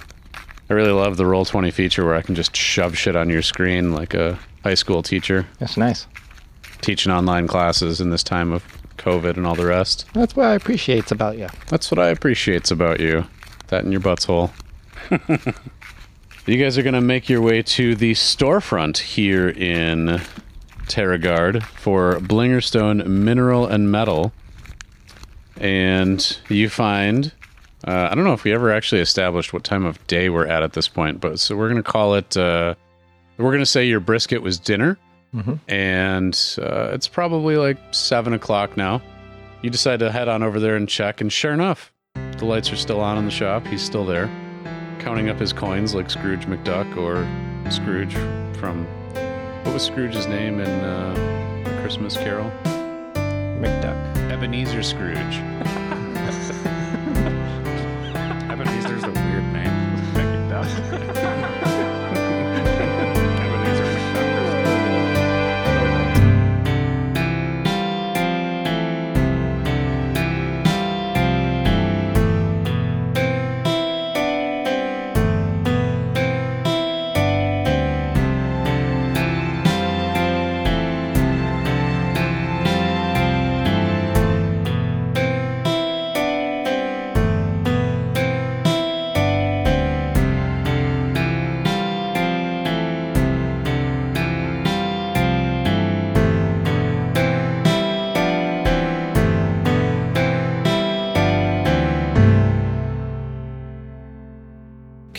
I really love the Roll Twenty feature where I can just shove shit on your screen like a high school teacher That's nice. teaching online classes in this time of COVID and all the rest. That's what I appreciate about you. That's what I appreciates about you. That in your butthole. [LAUGHS] you guys are gonna make your way to the storefront here in Terragard for Blingerstone Mineral and Metal, and you find. Uh, I don't know if we ever actually established what time of day we're at at this point, but so we're gonna call it. Uh, we're gonna say your brisket was dinner, and uh, it's probably like seven o'clock now. You decide to head on over there and check, and sure enough, the lights are still on in the shop. He's still there, counting up his coins like Scrooge McDuck or Scrooge from what was Scrooge's name in uh, Christmas Carol? McDuck. Ebenezer Scrooge. [LAUGHS]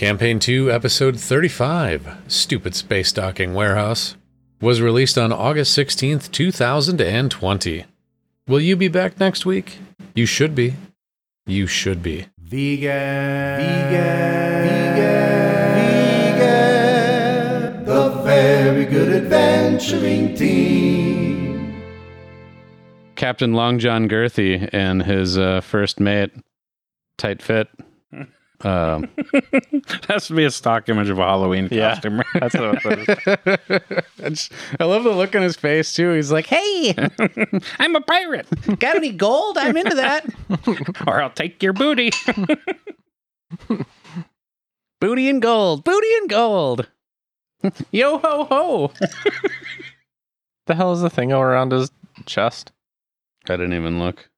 Campaign 2, Episode 35, Stupid Space Docking Warehouse, was released on August 16th, 2020. Will you be back next week? You should be. You should be. Vegan, vegan, vegan, vegan, the very good adventuring team. Captain Long John Girthy and his uh, first mate, Tight Fit. Um, [LAUGHS] Has to be a stock image of a Halloween Yeah. costume. [LAUGHS] That's what. [LAUGHS] I, just- I love the look on his face too. He's like, "Hey, I'm a pirate, got any gold? I'm into that. or I'll take your booty. Booty and gold, booty and gold. Yo ho ho." the hell is the thing all around his chest? I didn't even look.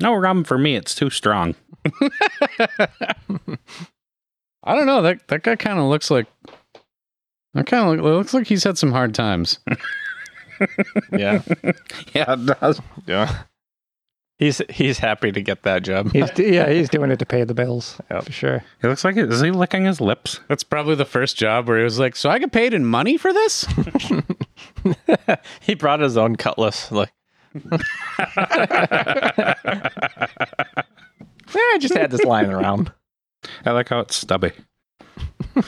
no rum for me. It's too strong. [LAUGHS] I don't know. That that guy kind of looks like. That kind of look, looks like he's had some hard times. [LAUGHS] Yeah. [LAUGHS] Yeah, it does. yeah. He's he's happy to get that job. He's yeah, he's doing it to pay the bills Yep. for sure. He looks like is he licking his lips? That's probably the first job where he was like, "So I get paid in money for this." he brought his own cutlass. Like, I just had this lying around. [LAUGHS] I like how it's stubby. [LAUGHS]